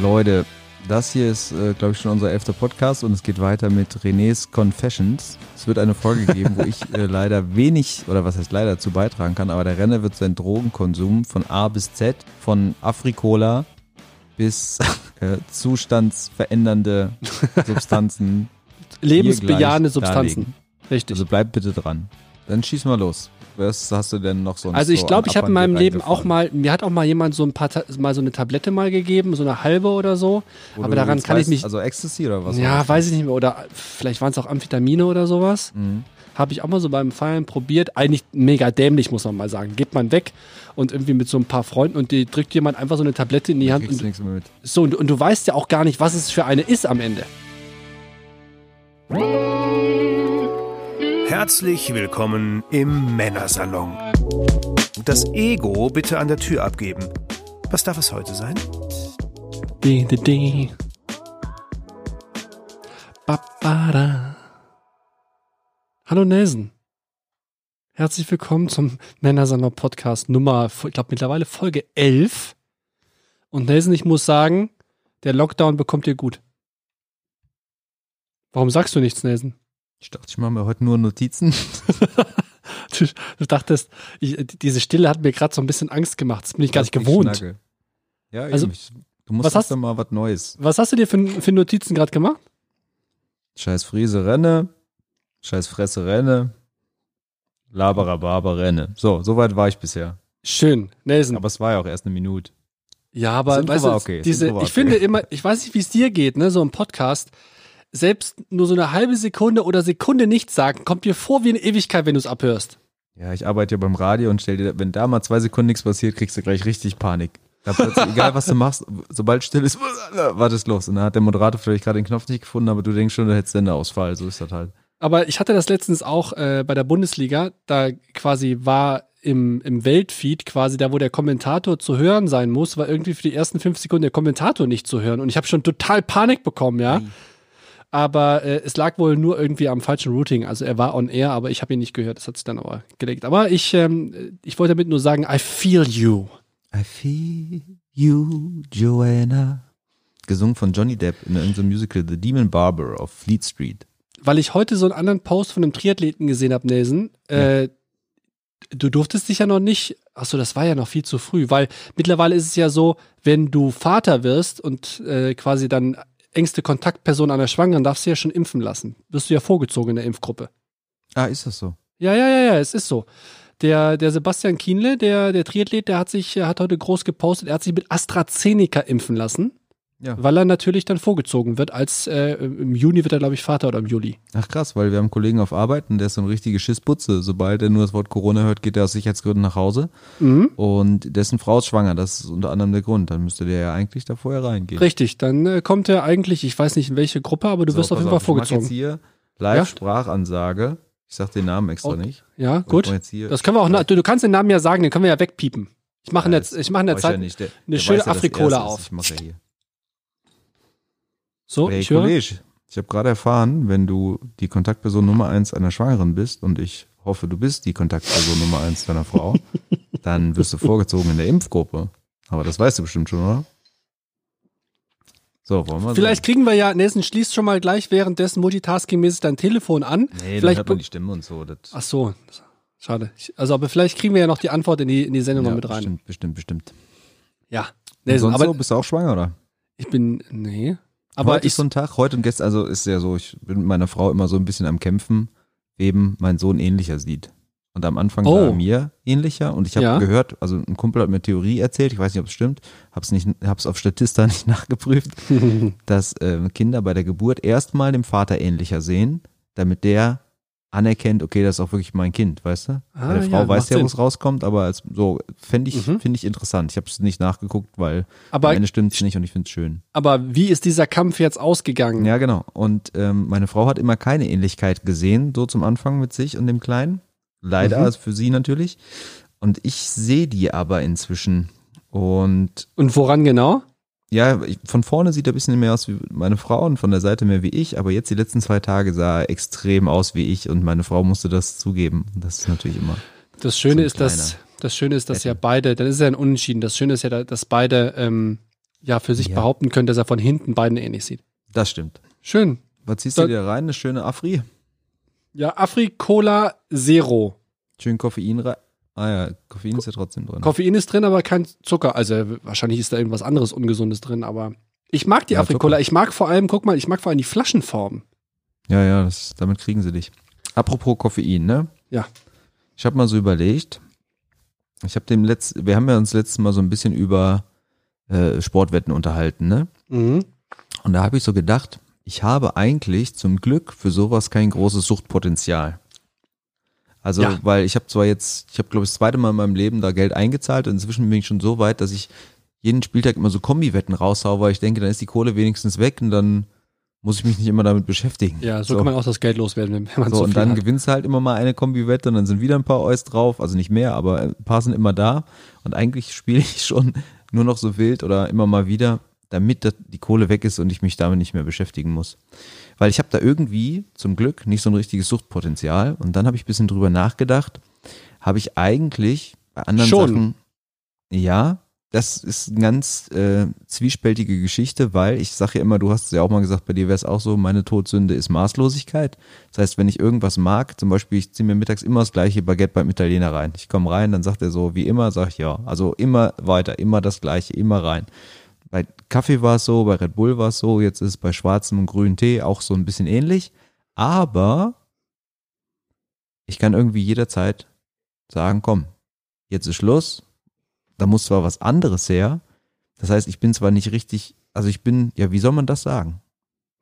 Leute, das hier ist, äh, glaube ich, schon unser elfter Podcast und es geht weiter mit René's Confessions. Es wird eine Folge geben, wo ich äh, leider wenig, oder was heißt leider, dazu beitragen kann, aber der Renner wird seinen Drogenkonsum von A bis Z, von Afrikola bis äh, zustandsverändernde Substanzen. Lebensbejahende Substanzen. darlegen. Richtig. Also bleib bitte dran. Dann schieß mal los. Was hast du denn noch sonst? Also ich so glaube, an ich habe in meinem Leben auch mal, mir hat auch mal jemand so ein paar, mal so eine Tablette mal gegeben, so eine halbe oder so. Wo aber daran kann ich weißt, mich, Also Ecstasy oder was? war ja, weiß ich nicht mehr. Oder vielleicht waren es auch Amphetamine oder sowas. Mhm. Habe ich auch mal so beim Feiern probiert. Eigentlich mega dämlich, muss man mal sagen. Gibt man weg und irgendwie mit so ein paar Freunden und die drückt jemand einfach so eine Tablette in die Da Hand. Und, nichts mehr mit. so, und, und du weißt ja auch gar nicht, was es für eine ist am Ende. Herzlich willkommen im Männersalon. Das Ego bitte an der Tür abgeben. Was darf es heute sein? Die, die, die. Babada. Hallo Nelson. Herzlich willkommen zum Männersalon Podcast Nummer, ich glaube mittlerweile Folge 11. Und Nelson, ich muss sagen, der Lockdown bekommt dir gut. Warum sagst du nichts, Nelson? Ich dachte, ich mache mir heute nur Notizen. Du, du dachtest, ich, diese Stille hat mir gerade so ein bisschen Angst gemacht. Das bin ich gar nicht gewohnt. Ja, Also. Ich, du musst hast- doch mal was Neues. Was hast du dir für, für Notizen gerade gemacht? Scheiß Friese renne. Scheiß Fresse renne. Laberababer renne. So, soweit war ich bisher. Schön, Nelson. Aber es war ja auch erst eine Minute. Ja, aber weißt du, okay, diese, ich okay. finde immer, ich weiß nicht, wie es dir geht, ne, so ein Podcast, selbst nur so eine halbe Sekunde oder Sekunde nichts sagen, kommt dir vor wie eine Ewigkeit, wenn du es abhörst. Ja, ich arbeite ja beim Radio und stell dir, wenn da mal zwei Sekunden nichts passiert, kriegst du gleich richtig Panik. Da plötzlich, egal was du machst, sobald still ist, war das los. Und dann hat der Moderator vielleicht gerade den Knopf nicht gefunden, aber du denkst schon, du hättest Senderausfall. So ist das halt. Aber ich hatte das letztens auch äh, bei der Bundesliga, da quasi war im, im Weltfeed quasi da, wo der Kommentator zu hören sein muss, war irgendwie für die ersten fünf Sekunden der Kommentator nicht zu hören. Und ich habe schon total Panik bekommen, ja. Aber äh, es lag wohl nur irgendwie am falschen Routing. Also er war on air, aber ich habe ihn nicht gehört. Das hat sich dann aber gelegt. Aber ich, ähm, ich wollte damit nur sagen, I feel you. I feel you, Joanna. Gesungen von Johnny Depp in irgendeinem Musical The Demon Barber auf Fleet Street. Weil ich heute so einen anderen Post von einem Triathleten gesehen habe, Nelson. Äh, du durftest dich ja noch nicht, achso, das war ja noch viel zu früh, weil mittlerweile ist es ja so, wenn du Vater wirst und äh, quasi dann engste Kontaktperson einer Schwangeren, darfst du ja schon impfen lassen. Wirst du ja vorgezogen in der Impfgruppe. Ah, ist das so? Ja, ja, ja, ja, es ist so. Der, der Sebastian Kienle, der, der Triathlet, der hat sich, er hat heute groß gepostet, er hat sich mit AstraZeneca impfen lassen, Ja. weil er natürlich dann vorgezogen wird, als äh, im Juni wird er, glaube ich, Vater oder im Juli. Ach krass, weil wir haben einen Kollegen auf Arbeit und der ist so ein richtige Schissputze. Sobald er nur das Wort Corona hört, geht er aus Sicherheitsgründen nach Hause. Mhm. Und dessen Frau ist schwanger. Das ist unter anderem der Grund. Dann müsste der ja eigentlich da vorher reingehen. Richtig, dann äh, kommt er eigentlich, ich weiß nicht in welche Gruppe, aber du So, wirst auf jeden Fall Ich jetzt vorgezogen. hier Live-Sprachansage. Ich sag den Namen extra Oh, nicht. Ja, Und gut. Jetzt Das können wir auch, du, du kannst den Namen ja sagen, den können wir ja wegpiepen. Ich mache in der, das ich mache der weiß ja eine der schöne ja, Afrikola auf. Ich mache hier. So, Hey ich höre. Kollege, ich habe gerade erfahren, wenn du die Kontaktperson Nummer eins einer Schwangeren bist und ich hoffe, du bist die Kontaktperson Nummer eins deiner Frau, dann wirst du vorgezogen in der Impfgruppe. Aber das weißt du bestimmt schon, oder? So, wollen wir Vielleicht kriegen wir ja, Nelson schließt schon mal gleich währenddessen multitaskingmäßig dein Telefon an. Nee, vielleicht hört man die Stimme und so. Ach so, schade. Also, aber vielleicht kriegen wir ja noch die Antwort in die, in die Sendung ja, noch mit rein. Bestimmt, bestimmt, bestimmt. Ja. Nelson, sonst aber so, bist du auch schwanger, oder? ich bin, nee. Aber heute ich, ist so ein Tag, heute und gestern, also ist ja so, ich bin mit meiner Frau immer so ein bisschen am Kämpfen, wem mein Sohn ähnlicher sieht. Und am Anfang Oh. war er mir ähnlicher und ich habe Ja. gehört, also ein Kumpel hat mir Theorie erzählt, ich weiß nicht, ob es stimmt, hab's nicht, hab's auf Statista nicht nachgeprüft, dass äh, Kinder bei der Geburt erstmal dem Vater ähnlicher sehen, damit der anerkennt, okay, das ist auch wirklich mein Kind, weißt du? Ah, Bei der Frau ja, weiß ja, wo es rauskommt, aber als, so fände ich, Mhm. finde ich interessant. Ich habe es nicht nachgeguckt, weil aber, am Ende stimmt es nicht und ich finde es schön. aber wie ist dieser Kampf jetzt ausgegangen? Ja, genau. Und ähm, meine Frau hat immer keine Ähnlichkeit gesehen, so zum Anfang mit sich und dem Kleinen. Leider, Mhm. also für sie natürlich. Und ich sehe die aber inzwischen. Und Und woran genau? Ja, ich, von vorne sieht er ein bisschen mehr aus wie meine Frau und von der Seite mehr wie ich. Aber jetzt die letzten zwei Tage sah er extrem aus wie ich und meine Frau musste das zugeben. Das ist natürlich immer. Das So Schöne ein ist, dass, das Schöne ist, dass ja beide, dann ist es ja ein Unentschieden. Das Schöne ist ja, dass beide ähm, ja für sich Ja. behaupten können, dass er von hinten beiden ähnlich sieht. Das stimmt. Schön. Was ziehst Da- du dir rein? Eine schöne Afri? Ja, Afri Cola Zero. Schön Koffein rein. Ah ja, Koffein ist ja trotzdem drin. Koffein ist drin, aber kein Zucker. Also wahrscheinlich ist da irgendwas anderes Ungesundes drin, aber ich mag die Ja, Afri Zucker. Cola. Ich mag vor allem, guck mal, ich mag vor allem die Flaschenform. Ja, ja, das, damit kriegen sie dich. Apropos Koffein, ne? Ja. Ich habe mal so überlegt, ich habe dem letzt, wir haben ja uns letztes Mal so ein bisschen über äh, Sportwetten unterhalten, ne? Mhm. Und da habe ich so gedacht, ich habe eigentlich zum Glück für sowas kein großes Suchtpotenzial. Also, Ja. weil ich habe zwar jetzt, ich habe glaube ich das zweite Mal in meinem Leben da Geld eingezahlt und inzwischen bin ich schon so weit, dass ich jeden Spieltag immer so Kombiwetten raushaue, weil ich denke, dann ist die Kohle wenigstens weg und dann muss ich mich nicht immer damit beschäftigen. Ja, so, kann man auch das Geld loswerden, wenn man So, zu und dann hat. gewinnst du halt immer mal eine Kombi-Wette und dann sind wieder ein paar Eus drauf, also nicht mehr, aber ein paar sind immer da. Und eigentlich spiele ich schon nur noch so wild oder immer mal wieder, damit die Kohle weg ist und ich mich damit nicht mehr beschäftigen muss. Weil ich habe da irgendwie zum Glück nicht so ein richtiges Suchtpotenzial. Und dann habe ich ein bisschen drüber nachgedacht, habe ich eigentlich bei anderen Schon. Sachen, ja, das ist eine ganz äh, zwiespältige Geschichte, weil ich sage ja immer, du hast es ja auch mal gesagt, bei dir wäre es auch so, meine Todsünde ist Maßlosigkeit. Das heißt, wenn ich irgendwas mag, zum Beispiel, ich ziehe mir mittags immer das gleiche Baguette beim Italiener rein. Ich komme rein, dann sagt er so, wie immer, sag ich ja. Also immer weiter, immer das gleiche, immer rein. Bei Kaffee war es so, bei Red Bull war es so, jetzt ist es bei schwarzem und grünen Tee auch so ein bisschen ähnlich. Aber ich kann irgendwie jederzeit sagen, komm, jetzt ist Schluss. Da muss zwar was anderes her. Das heißt, ich bin zwar nicht richtig, also ich bin, ja, wie soll man das sagen?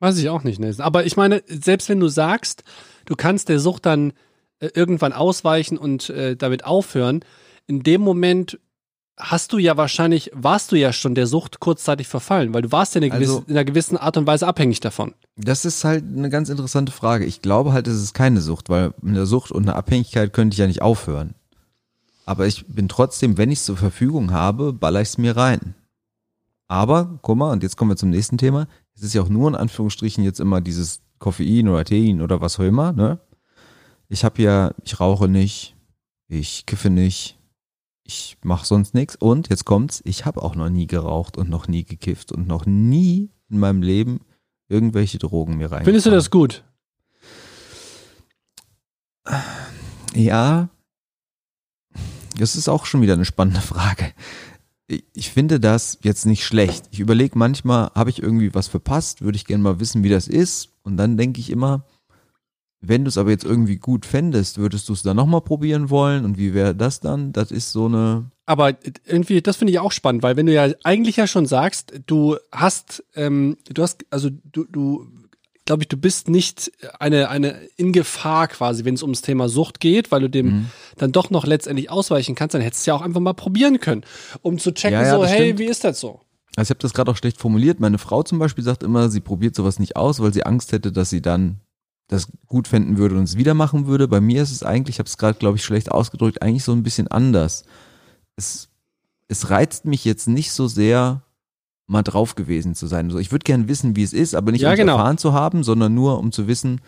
Weiß ich auch nicht, Nelson. Aber ich meine, selbst wenn du sagst, du kannst der Sucht dann äh, irgendwann ausweichen und äh, damit aufhören, in dem Moment hast du ja wahrscheinlich, warst du ja schon der Sucht kurzzeitig verfallen, weil du warst ja in einer, Also- gewissen, in einer gewissen Art und Weise abhängig davon. Das ist halt eine ganz interessante Frage. Ich glaube halt, es ist keine Sucht, weil mit einer Sucht und einer Abhängigkeit könnte ich ja nicht aufhören. Aber ich bin trotzdem, wenn ich es zur Verfügung habe, baller ich es mir rein. Aber, guck mal, und jetzt kommen wir zum nächsten Thema. Es ist ja auch nur in Anführungsstrichen jetzt immer dieses Koffein oder Tein oder was auch immer, ne? Ich habe ja, ich rauche nicht, ich kiffe nicht, ich mache sonst nichts und jetzt kommt's, ich habe auch noch nie geraucht und noch nie gekifft und noch nie in meinem Leben irgendwelche Drogen mir rein. Findest du das gut? Ja, das ist auch schon wieder eine spannende Frage. Ich- Ich finde das jetzt nicht schlecht. Ich überlege manchmal, habe ich irgendwie was verpasst? Würde ich gerne mal wissen, wie das ist. Und dann denke ich immer, wenn du es aber jetzt irgendwie gut fändest, würdest du es dann nochmal probieren wollen? Und wie wäre das dann? Das ist so eine. Aber irgendwie, das finde ich auch spannend, weil wenn du ja eigentlich ja schon sagst, du hast, ähm, du hast, also du, du, glaube ich, du bist nicht eine, eine in Gefahr quasi, wenn es ums Thema Sucht geht, weil du dem Mhm. dann doch noch letztendlich ausweichen kannst, dann hättest du ja auch einfach mal probieren können, um zu checken, Ja, ja, so, hey, stimmt. wie ist das so? Also ich habe das gerade auch schlecht formuliert. Meine Frau zum Beispiel sagt immer, sie probiert sowas nicht aus, weil sie Angst hätte, dass sie dann das gut finden würde und es wieder machen würde. Bei mir ist es eigentlich, ich habe es gerade, glaube ich, schlecht ausgedrückt, eigentlich so ein bisschen anders. Es, es reizt mich jetzt nicht so sehr, mal drauf gewesen zu sein. Also ich würde gern wissen, wie es ist, aber nicht Ja, um genau. erfahren zu haben, sondern nur um zu wissen,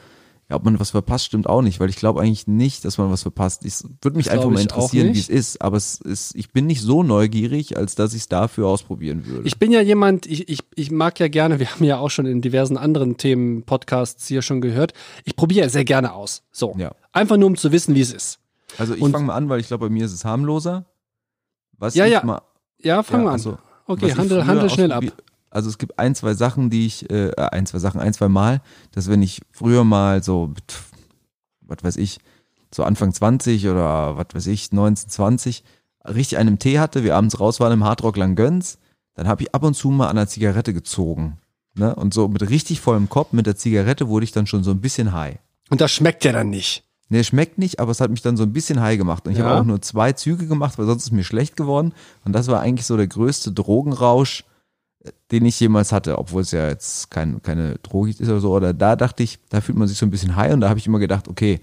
ja, ob man was verpasst, stimmt auch nicht, weil ich glaube eigentlich nicht, dass man was verpasst. Ich würde mich Das einfach mal interessieren, wie es ist, aber es ist, ich bin nicht so neugierig, als dass ich es dafür ausprobieren würde. Ich bin ja jemand, ich, ich, ich mag ja gerne, wir haben ja auch schon in diversen anderen Themen, Podcasts hier schon gehört, ich probiere ja sehr gerne aus. So. Ja. Einfach nur, um zu wissen, wie es ist. Also ich fange mal an, weil ich glaube, bei mir ist es harmloser. Was Ja, ja. Mal, Ja, fang ja, mal an. also, okay, handel, handel schnell ab. Also es gibt ein, zwei Sachen, die ich, äh, ein, zwei Sachen, ein, zwei Mal, dass wenn ich früher mal so, was weiß ich, so Anfang 20 oder was weiß ich, 19, 20, richtig einen Tee hatte, wir abends raus waren im Hardrock Langgöns, dann habe ich ab und zu mal an der Zigarette gezogen. Ne? Und so mit richtig vollem Kopf, mit der Zigarette wurde ich dann schon so ein bisschen high. Und das schmeckt ja dann nicht. Nee, schmeckt nicht, aber es hat mich dann so ein bisschen high gemacht. Und ich Ja. habe auch nur zwei Züge gemacht, weil sonst ist mir schlecht geworden. Und das war eigentlich so der größte Drogenrausch, äh, den ich jemals hatte, obwohl es ja jetzt kein, keine Droge ist oder so. Oder da dachte ich, da fühlt man sich so ein bisschen high und da habe ich immer gedacht, okay,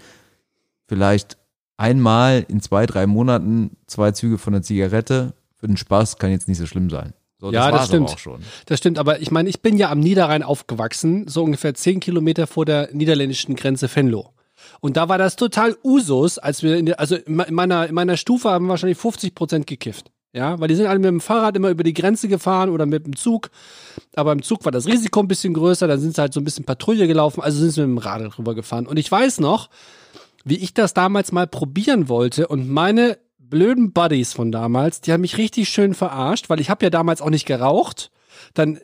vielleicht einmal in zwei, drei Monaten zwei Züge von der Zigarette für den Spaß kann jetzt nicht so schlimm sein. So, Ja, das war's aber stimmt. auch schon. Das stimmt, aber ich meine, ich bin ja am Niederrhein aufgewachsen, so ungefähr zehn Kilometer vor der niederländischen Grenze Venlo. Und da war das total Usus, als wir in der, also in me- in meiner, in meiner Stufe haben wir wahrscheinlich 50 Prozent gekifft. Ja, weil die sind alle mit dem Fahrrad immer über die Grenze gefahren oder mit dem Zug. Aber im Zug war das Risiko ein bisschen größer, dann sind sie halt so ein bisschen Patrouille gelaufen, also sind sie mit dem Radl drüber gefahren. Und ich weiß noch, wie ich das damals mal probieren wollte und meine blöden Buddies von damals, die haben mich richtig schön verarscht, weil ich habe ja damals auch nicht geraucht. Dann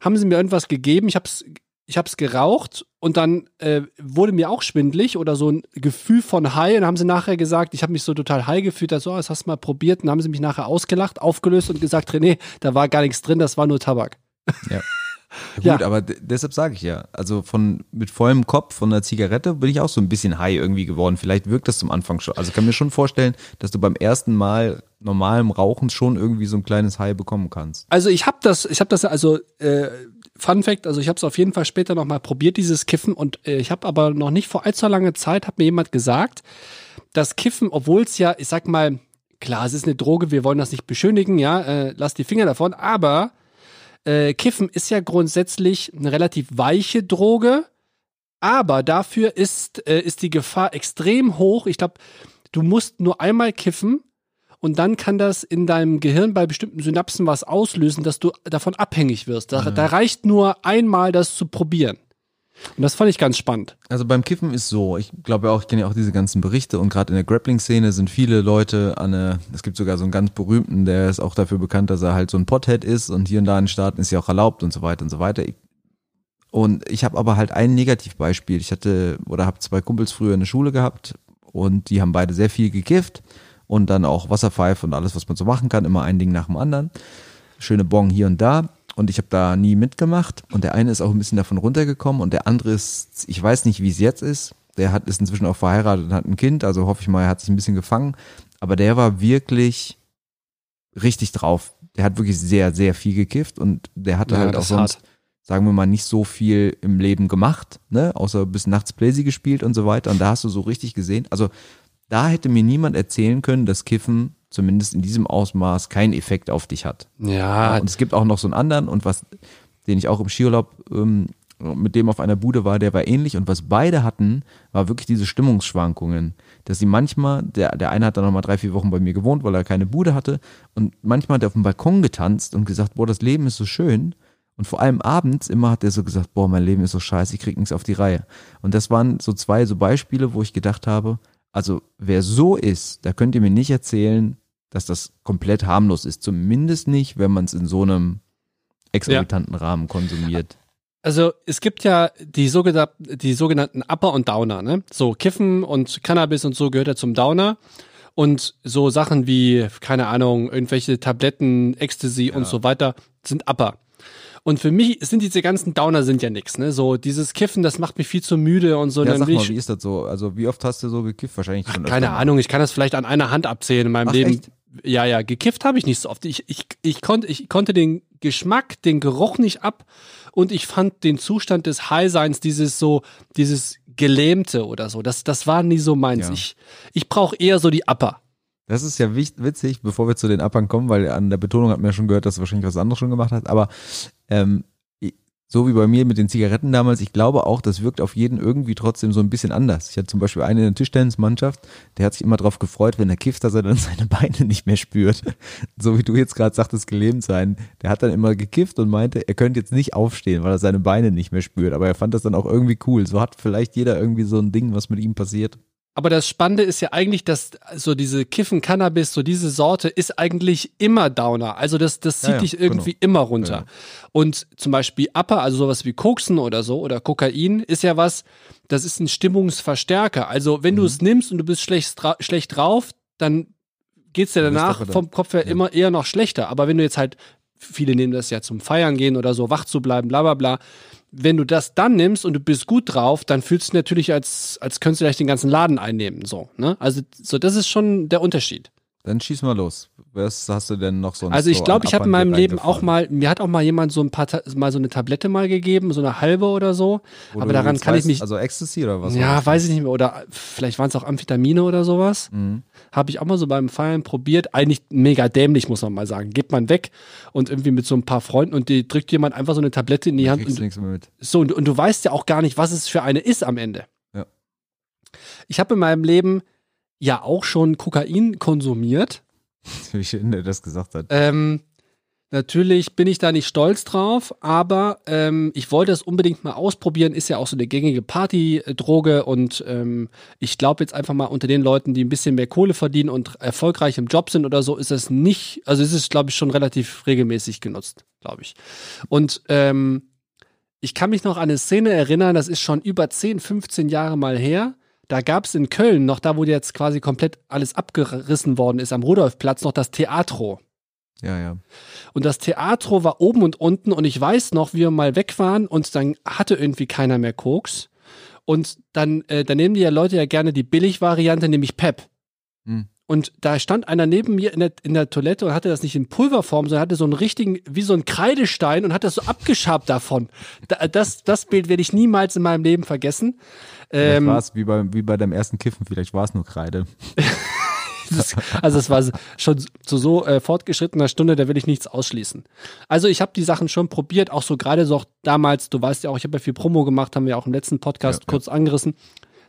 haben sie mir irgendwas gegeben, ich hab's ich habe es geraucht und dann äh, wurde mir auch schwindlig oder so ein Gefühl von High. Und dann haben sie nachher gesagt, ich habe mich so total high gefühlt, so, oh, das hast du mal probiert. Und dann haben sie mich nachher ausgelacht, aufgelöst und gesagt, René, da war gar nichts drin, das war nur Tabak. Ja. Ja, gut, ja. aber deshalb sage ich ja, also von mit vollem Kopf von einer Zigarette bin ich auch so ein bisschen high irgendwie geworden. Vielleicht wirkt das zum Anfang schon. Also kann mir schon vorstellen, dass du beim ersten Mal normalem Rauchen schon irgendwie so ein kleines High bekommen kannst. Also ich habe das, ich habe das also äh, Fun Fact, also ich habe es auf jeden Fall später noch mal probiert dieses Kiffen. Und äh, ich habe aber noch nicht vor allzu langer Zeit hat mir jemand gesagt, dass Kiffen, obwohl es ja, ich sag mal, klar, es ist eine Droge, wir wollen das nicht beschönigen, ja, äh, lass die Finger davon, aber äh, Kiffen ist ja grundsätzlich eine relativ weiche Droge, aber dafür ist, äh, ist die Gefahr extrem hoch. Ich glaube, du musst nur einmal kiffen und dann kann das in deinem Gehirn bei bestimmten Synapsen was auslösen, dass du davon abhängig wirst. Da, mhm. da reicht nur einmal, das zu probieren. Und das fand ich ganz spannend. Also beim Kiffen ist so, ich glaube auch, ich kenne ja auch diese ganzen Berichte und gerade in der Grappling-Szene sind viele Leute an eine, es gibt sogar so einen ganz berühmten, der ist auch dafür bekannt, dass er halt so ein Pothead ist und hier und da in Staaten ist ja auch erlaubt und so weiter und so weiter. Und ich habe aber halt ein Negativbeispiel. Ich hatte oder habe zwei Kumpels früher in der Schule gehabt und die haben beide sehr viel gekifft und dann auch Wasserpfeife und alles, was man so machen kann, immer ein Ding nach dem anderen. Schöne Bong hier und da. Und ich habe da nie mitgemacht. Und der eine ist auch ein bisschen davon runtergekommen. Und der andere ist, ich weiß nicht, wie es jetzt ist. Der hat ist inzwischen auch verheiratet und hat ein Kind, also hoffe ich mal, er hat sich ein bisschen gefangen, aber der war wirklich richtig drauf. Der hat wirklich sehr sehr viel gekifft. Und der hatte ja, halt auch sonst hart. sagen wir mal nicht so viel im Leben gemacht, ne, außer bis nachts Playsee gespielt und so weiter. Und da hast du so richtig gesehen, also da hätte mir niemand erzählen können, dass Kiffen zumindest in diesem Ausmaß keinen Effekt auf dich hat. Ja. Und es gibt auch noch so einen anderen und was, den ich auch im Skiurlaub ähm, mit dem auf einer Bude war, der war ähnlich und was beide hatten, war wirklich diese Stimmungsschwankungen, dass sie manchmal, der, der eine hat dann nochmal drei, vier Wochen bei mir gewohnt, weil er keine Bude hatte und manchmal hat er auf dem Balkon getanzt und gesagt, boah, das Leben ist so schön und vor allem abends immer hat er so gesagt, boah, mein Leben ist so scheiße, ich krieg nichts auf die Reihe und das waren so zwei so Beispiele, wo ich gedacht habe, also wer so ist, da könnt ihr mir nicht erzählen, dass das komplett harmlos ist. Zumindest nicht, wenn man es in so einem exorbitanten ja. Rahmen konsumiert. Also es gibt ja die, sogenannten, die sogenannten Upper und Downer, ne? So Kiffen und Cannabis und so gehört ja zum Downer. Und so Sachen wie, keine Ahnung, irgendwelche Tabletten, Ecstasy ja. und so weiter sind Upper. Und für mich sind diese ganzen Downer sind ja nichts, ne? So dieses Kiffen, das macht mich viel zu müde und so. Ja, sag mal, wie ist das so? Also wie oft hast du so gekifft? Wahrscheinlich schon. Ach, keine Ahnung, ich kann das vielleicht an einer Hand abzählen in meinem Ach, Leben. Echt? Ja, ja, gekifft habe ich nicht so oft. Ich, ich, ich, konnte, ich konnte den Geschmack, den Geruch nicht ab und ich fand den Zustand des High-Seins, dieses so, dieses Gelähmte oder so, das, das war nie so meins. Ja. Ich, ich brauche eher so die Upper. Das ist ja witzig, bevor wir zu den Uppern kommen, weil an der Betonung hat man ja schon gehört, dass du wahrscheinlich was anderes schon gemacht hast. Aber ähm, so wie bei mir mit den Zigaretten damals, ich glaube auch, das wirkt auf jeden irgendwie trotzdem so ein bisschen anders. Ich hatte zum Beispiel einen in der Tischtennismannschaft, der hat sich immer darauf gefreut, wenn er kifft, dass er dann seine Beine nicht mehr spürt. So wie du jetzt gerade sagtest, gelähmt sein. Der hat dann immer gekifft und meinte, er könnte jetzt nicht aufstehen, weil er seine Beine nicht mehr spürt. Aber er fand das dann auch irgendwie cool. So hat vielleicht jeder irgendwie so ein Ding, was mit ihm passiert. Aber das Spannende ist ja eigentlich, dass so diese Kiffen Cannabis, so diese Sorte ist eigentlich immer Downer. Also das, das zieht ja, ja, dich irgendwie genau. immer runter. Ja, Und zum Beispiel Upper, also sowas wie Koksen oder so oder Kokain ist ja was, das ist ein Stimmungsverstärker. Also wenn mhm. du es nimmst und du bist schlecht, schlecht drauf, dann geht's dir danach vom Kopf her immer eher noch schlechter. Aber wenn du jetzt halt, viele nehmen das ja zum Feiern gehen oder so, wach zu bleiben, bla bla bla wenn du das dann nimmst und du bist gut drauf, dann fühlst du natürlich, als, als könntest du gleich den ganzen Laden einnehmen. So, ne? Also, so, das ist schon der Unterschied. Dann schieß mal los. Was hast du denn noch sonst? Also ich glaube, ich habe in meinem Leben auch mal, mir hat auch mal jemand so ein paar, mal so eine Tablette mal gegeben, so eine halbe oder so. Wo aber daran kann weißt, ich mich. Also Ecstasy oder was? Ja, weiß ich nicht mehr. Oder vielleicht waren es auch Amphetamine oder sowas. Mhm. Habe ich auch mal so beim Feiern probiert. Eigentlich mega dämlich, muss man mal sagen. Geht man weg und irgendwie mit so ein paar Freunden und die drückt jemand einfach so eine Tablette in die da Hand. Und, nichts mehr mit. So, und, und du weißt ja auch gar nicht, was es für eine ist am Ende. Ja. Ich habe in meinem Leben ja auch schon Kokain konsumiert Wie schön der das gesagt hat. Ähm, natürlich bin ich da nicht stolz drauf, aber ähm, ich wollte es unbedingt mal ausprobieren. Ist ja auch so eine gängige Partydroge und ähm, ich glaube jetzt einfach mal unter den Leuten, die ein bisschen mehr Kohle verdienen und erfolgreich im Job sind oder so, ist es nicht, also ist es glaube ich schon relativ regelmäßig genutzt, glaube ich. Und ähm, ich kann mich noch an eine Szene erinnern, das ist schon über 10, 15 Jahre mal her. Da gab es in Köln noch, da wo jetzt quasi komplett alles abgerissen worden ist, am Rudolfplatz, noch das Theatro. Ja, ja. Und das Theatro war oben und unten und ich weiß noch, wie wir mal weg waren und dann hatte irgendwie keiner mehr Koks. Und dann, äh, dann nehmen die ja Leute ja gerne die Billigvariante, nämlich Pep. Hm. Und da stand einer neben mir in der, in der Toilette und hatte das nicht in Pulverform, sondern hatte so einen richtigen, wie so einen Kreidestein und hat das so abgeschabt davon. Da, das, das Bild werde ich niemals in meinem Leben vergessen. Vielleicht Ähm, war es wie bei, wie bei deinem ersten Kiffen, vielleicht war es nur Kreide. Das, also es war schon zu so äh, fortgeschrittener Stunde, da will ich nichts ausschließen. Also ich habe die Sachen schon probiert, auch so gerade so auch damals, du weißt ja auch, ich habe ja viel Promo gemacht, haben wir auch im letzten Podcast Ja, ja. kurz angerissen.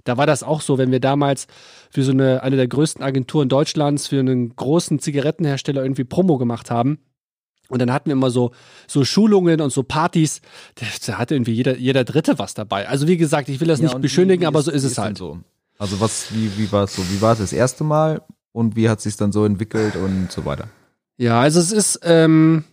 Da war das auch so, wenn wir damals für so eine, eine der größten Agenturen Deutschlands, für einen großen Zigarettenhersteller irgendwie Promo gemacht haben. Und dann hatten wir immer so, so Schulungen und so Partys. Da, hatte irgendwie jeder, jeder Dritte was dabei. Also wie gesagt, ich will das Ja, nicht beschönigen, wie- wie aber so ist es denn halt. So? Also was, wie, wie war es so? Wie war es das erste Mal und wie hat sich dann so entwickelt und so weiter? Ja, also es ist, ähm,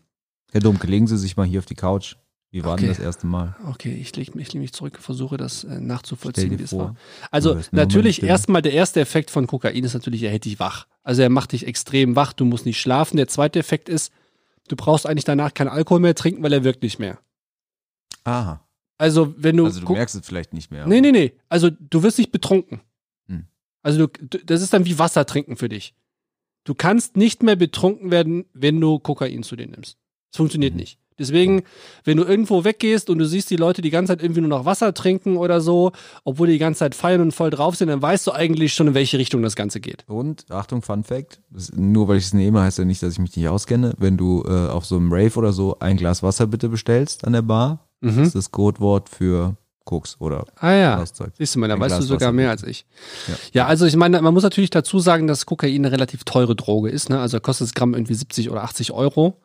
Herr Domke, legen Sie sich mal hier auf die Couch. Wie war denn Okay. das erste Mal? Okay, ich lege mich, leg mich zurück, versuche das äh, nachzuvollziehen, wie es vor, war. Also natürlich erstmal der erste Effekt von Kokain ist natürlich, er hält dich wach. Also er macht dich extrem wach, du musst nicht schlafen. Der zweite Effekt ist, du brauchst eigentlich danach keinen Alkohol mehr trinken, weil er wirkt nicht mehr. Aha. Also wenn du, Also du merkst es vielleicht nicht mehr. Nee, nee, nee. Also du wirst nicht betrunken. Hm. Also du, das ist dann wie Wasser trinken für dich. Du kannst nicht mehr betrunken werden, wenn du Kokain zu dir nimmst. Das funktioniert Mhm. nicht. Deswegen, wenn du irgendwo weggehst und du siehst die Leute die ganze Zeit irgendwie nur noch Wasser trinken oder so, obwohl die die ganze Zeit feiern und voll drauf sind, dann weißt du eigentlich schon, in welche Richtung das Ganze geht. Und, Achtung, Fun Fact, nur weil ich es nehme, heißt ja nicht, dass ich mich nicht auskenne. Wenn du äh, auf so einem Rave oder so ein Glas Wasser bitte bestellst an der Bar, Mhm. ist das Codewort für Koks oder Ah ja. anderes Zeug. Siehst du mal, da Ein weißt du sogar mehr als ich. Ja. Ja. also ich meine, man muss natürlich dazu sagen, dass Kokain eine relativ teure Droge ist. Ne? Also kostet das Gramm irgendwie 70 oder 80 Euro.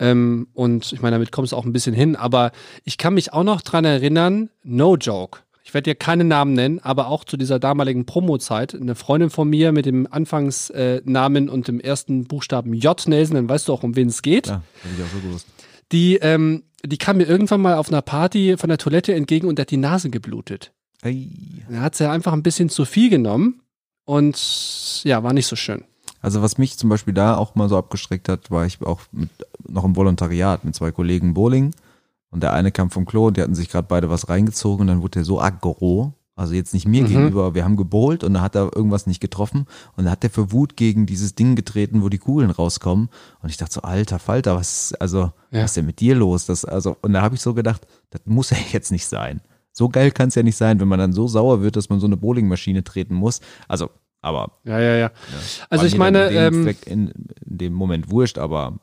Ähm, und ich meine, damit kommst du auch ein bisschen hin. Aber ich kann mich auch noch dran erinnern, no joke. Ich werde dir keine Namen nennen, aber auch zu dieser damaligen Promo-Zeit, eine Freundin von mir mit dem Anfangsnamen und dem ersten Buchstaben J Nelson, dann weißt du auch, um wen es geht. Ja, hätte ich auch so gewusst. Die, ähm, die kam mir irgendwann mal auf einer Party von der Toilette entgegen und hat die Nase geblutet. Ey. Da hat sie einfach ein bisschen zu viel genommen und ja, war nicht so schön. Also was mich zum Beispiel da auch mal so abgestreckt hat, war ich auch mit, noch im Volontariat mit zwei Kollegen Bowling und der eine kam vom Klo und die hatten sich gerade beide was reingezogen und dann wurde der so aggro, also jetzt nicht mir Mhm. gegenüber, wir haben gebowlt und da hat er irgendwas nicht getroffen und da hat der für Wut gegen dieses Ding getreten, wo die Kugeln rauskommen und ich dachte so, alter Falter, was, also, Ja. was ist denn mit dir los? Das, also, und da habe ich so gedacht, das muss ja jetzt nicht sein. So geil kann es ja nicht sein, wenn man dann so sauer wird, dass man so eine Bowlingmaschine treten muss. Also, aber Ja, ja, ja. Also war ich meine, in dem, ähm, in, in dem Moment wurscht, aber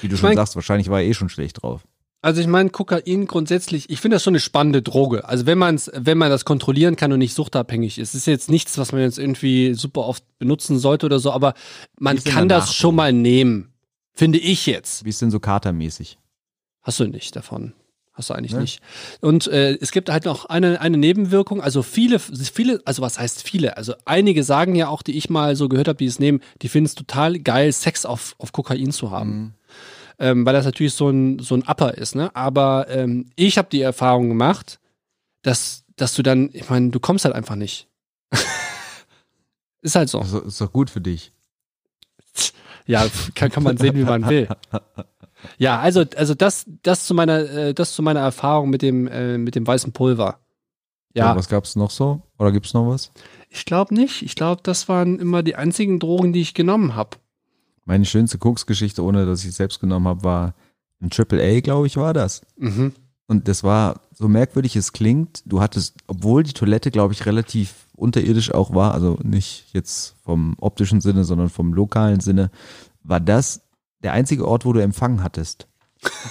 wie du schon mein- sagst, wahrscheinlich war er eh schon schlecht drauf. Also ich meine, Kokain grundsätzlich, ich finde das schon eine spannende Droge. Also wenn man es, wenn man das kontrollieren kann und nicht suchtabhängig ist, ist jetzt nichts, was man jetzt irgendwie super oft benutzen sollte oder so, aber man kann das schon mal nehmen. Finde ich jetzt. Wie ist denn so katermäßig? Hast du nicht davon. Hast du eigentlich Ne? nicht. Und äh, es gibt halt noch eine, eine Nebenwirkung. Also viele, viele, also was heißt viele? Also einige sagen ja auch, die ich mal so gehört habe, die es nehmen, die finden es total geil, Sex auf, auf Kokain zu haben. Mhm. Ähm, weil das natürlich so ein, so ein Upper ist, ne? Aber ähm, ich habe die Erfahrung gemacht, dass, dass du dann, ich meine, du kommst halt einfach nicht. ist halt so. Also, ist doch gut für dich. Ja, kann, kann man sehen, wie man will. Ja, also, also das, das zu meiner, äh, das zu meiner Erfahrung mit dem, äh, mit dem weißen Pulver. Ja. Ja, Was gab's noch so? Oder gibt's noch was? ich glaube nicht. Ich glaube, das waren immer die einzigen Drogen, die ich genommen habe. Meine schönste Koksgeschichte, ohne dass ich es selbst genommen habe, war ein Triple A, glaube ich, war das. Mhm. Und das war, so merkwürdig es klingt, du hattest, obwohl die Toilette, glaube ich, relativ unterirdisch auch war, also nicht jetzt vom optischen Sinne, sondern vom lokalen Sinne, war das der einzige Ort, wo du Empfang hattest.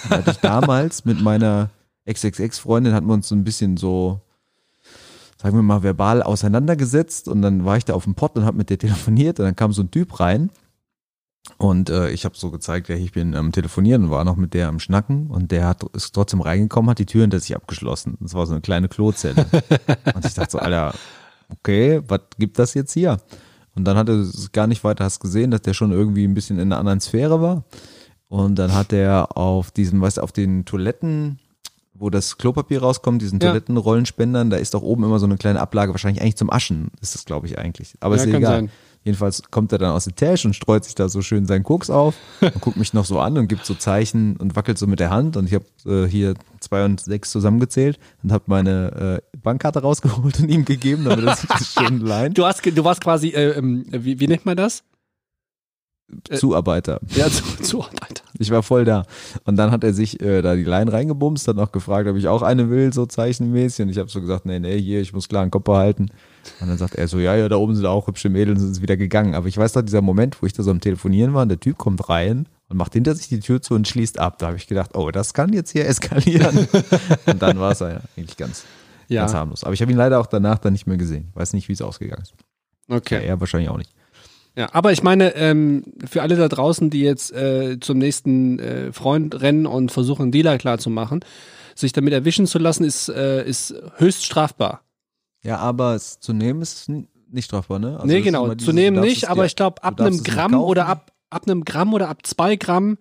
Da hatte ich damals mit meiner XXX-Freundin, hatten wir uns so ein bisschen so, sagen wir mal, verbal auseinandergesetzt und dann war ich da auf dem Pott und habe mit der telefoniert und dann kam so ein Typ rein Und äh, ich habe so gezeigt, ja, ich bin am Telefonieren und war noch mit der am Schnacken und der hat ist trotzdem reingekommen, hat die Tür hinter sich abgeschlossen. Das war so eine kleine Klozelle. und ich dachte so, Alter, okay, was gibt das jetzt hier? Und dann hat er es gar nicht weiter hast gesehen, dass der schon irgendwie ein bisschen in einer anderen Sphäre war. Und dann hat er auf diesem, weißt du, auf den Toiletten, wo das Klopapier rauskommt, diesen Ja. Toilettenrollenspendern, da ist doch oben immer so eine kleine Ablage, wahrscheinlich eigentlich zum Aschen, ist das, glaube ich, eigentlich. Aber Ja, ist egal. sein. Jedenfalls kommt er dann aus der Tasche und streut sich da so schön seinen Koks auf und guckt mich noch so an und gibt so Zeichen und wackelt so mit der Hand. Und ich habe äh, hier zwei und sechs zusammengezählt und habe meine äh, Bankkarte rausgeholt und ihm gegeben, damit er sich das schön leihen. Du, hast, du warst quasi, äh, ähm, wie, wie nennt man das? äh, Zuarbeiter. Ja, zu, Zuarbeiter. Ich war voll da. Und dann hat er sich äh, da die Line reingebumst, hat noch gefragt, ob ich auch eine will, so zeichenmäßig. Und ich habe so gesagt, nee, nee, hier, ich muss klar einen Kopf behalten. Und dann sagt er so, ja, ja, da oben sind auch hübsche Mädels und ist wieder gegangen. Aber ich weiß doch, dieser Moment, wo ich da so am Telefonieren war und der Typ kommt rein und macht hinter sich die Tür zu und schließt ab. Da habe ich gedacht, oh, das kann jetzt hier eskalieren. und dann war es ja eigentlich ganz, Ja, ganz harmlos. Aber ich habe ihn leider auch danach dann nicht mehr gesehen. Weiß nicht, wie es ausgegangen ist. Ja, okay. er wahrscheinlich auch nicht. Ja, aber ich meine, ähm, für alle da draußen, die jetzt äh, zum nächsten äh, Freund rennen und versuchen, einen Dealer klar zu machen, sich damit erwischen zu lassen, ist, äh, ist höchst strafbar. Ja, aber es zu nehmen ist nicht strafbar, ne? Also nee, genau, zu nehmen nicht, es aber dir- ich glaube, ab einem es Gramm oder ab, ab einem Gramm oder ab zwei Gramm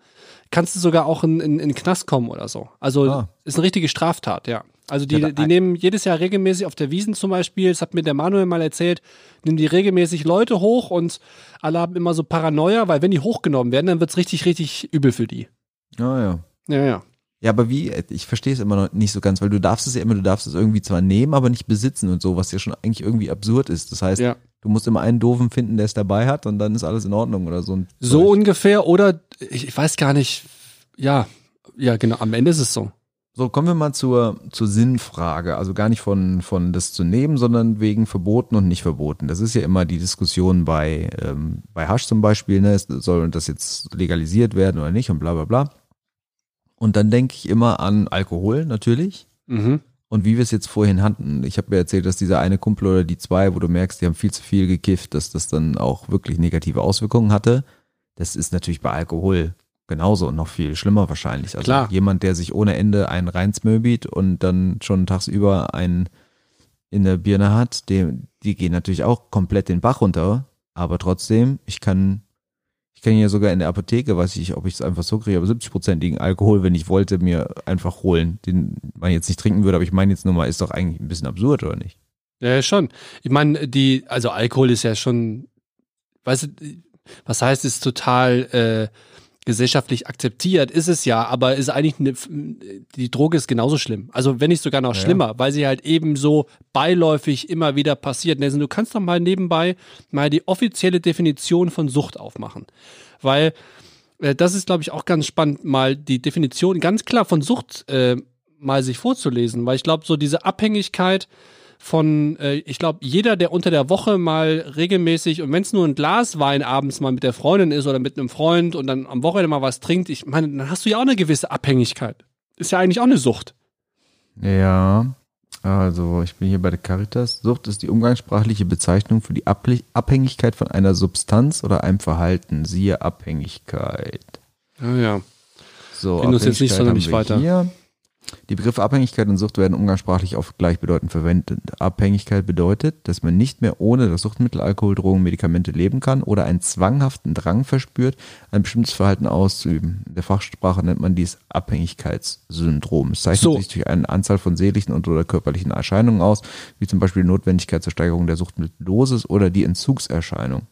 kannst du sogar auch in, in, in den Knast kommen oder so. Also Ah. ist eine richtige Straftat, ja. Also die, Ja, die nehmen jedes Jahr regelmäßig auf der Wiesen zum Beispiel, das hat mir der Manuel mal erzählt, nehmen die regelmäßig Leute hoch und alle haben immer so Paranoia, weil wenn die hochgenommen werden, dann wird's richtig, richtig übel für die. Ah, ja. Ja, ja. Ja, aber wie? Ich verstehe es immer noch nicht so ganz, weil du darfst es ja immer, du darfst es irgendwie zwar nehmen, aber nicht besitzen und so, was ja schon eigentlich irgendwie absurd ist. Das heißt, Ja. du musst immer einen Doofen finden, der es dabei hat und dann ist alles in Ordnung oder so. So Zeug. ungefähr oder ich, weiß gar nicht, ja, ja, genau, am Ende ist es so. So, kommen wir mal zur, zur Sinnfrage. Also gar nicht von, von das zu nehmen, sondern wegen verboten und nicht verboten. Das ist ja immer die Diskussion bei, ähm, bei Hasch zum Beispiel, ne? Soll das jetzt legalisiert werden oder nicht und bla bla bla. Und dann denke ich immer an Alkohol natürlich. Mhm. Und wie wir es jetzt vorhin hatten, ich habe mir erzählt, dass dieser eine Kumpel oder die zwei, wo du merkst, die haben viel zu viel gekifft, dass das dann auch wirklich negative Auswirkungen hatte. Das ist natürlich bei Alkohol genauso und noch viel schlimmer wahrscheinlich. Also Klar. jemand, der sich ohne Ende einen reinsmöbit und dann schon tagsüber einen in der Birne hat, dem, die gehen natürlich auch komplett den Bach runter. Aber trotzdem, ich kann, ich kann ja sogar in der Apotheke, weiß ich, ob ich es einfach so kriege, aber 70-prozentigen Alkohol, wenn ich wollte, mir einfach holen, den man jetzt nicht trinken würde. Aber ich meine jetzt nur mal, ist doch eigentlich ein bisschen absurd, oder nicht? Ja, schon. Ich meine, die, also Alkohol ist ja schon, weißt du, was heißt, ist total äh, gesellschaftlich akzeptiert, ist es ja, aber ist eigentlich eine, die Droge ist genauso schlimm. Also wenn nicht sogar noch Ja, schlimmer, weil sie halt eben so beiläufig immer wieder passiert. Also du kannst doch mal nebenbei mal die offizielle Definition von Sucht aufmachen. Weil äh, das ist, glaube ich, auch ganz spannend, mal die Definition ganz klar von Sucht äh, mal sich vorzulesen, weil ich glaube, so diese Abhängigkeit von, äh, ich glaube, jeder, der unter der Woche mal regelmäßig, und wenn es nur ein Glas Wein abends mal mit der Freundin ist oder mit einem Freund und dann am Wochenende mal was trinkt, ich meine, dann hast du ja auch eine gewisse Abhängigkeit. Ist ja eigentlich auch eine Sucht. Ja, also ich bin hier bei der Caritas. Sucht ist die umgangssprachliche Bezeichnung für die Abhängigkeit von einer Substanz oder einem Verhalten. Siehe Abhängigkeit. Ja, ja. So, Bringt uns jetzt nicht sonderlich weiter. Hier. Die Begriffe Abhängigkeit und Sucht werden umgangssprachlich oft gleichbedeutend verwendet. Abhängigkeit bedeutet, dass man nicht mehr ohne das Suchtmittel, Alkohol, Drogen, Medikamente leben kann oder einen zwanghaften Drang verspürt, ein bestimmtes Verhalten auszuüben. In der Fachsprache nennt man dies Abhängigkeitssyndrom. Es zeichnet So. sich durch eine Anzahl von seelischen und oder körperlichen Erscheinungen aus, wie zum Beispiel die Notwendigkeit zur Steigerung der Suchtmitteldosis oder die Entzugserscheinung.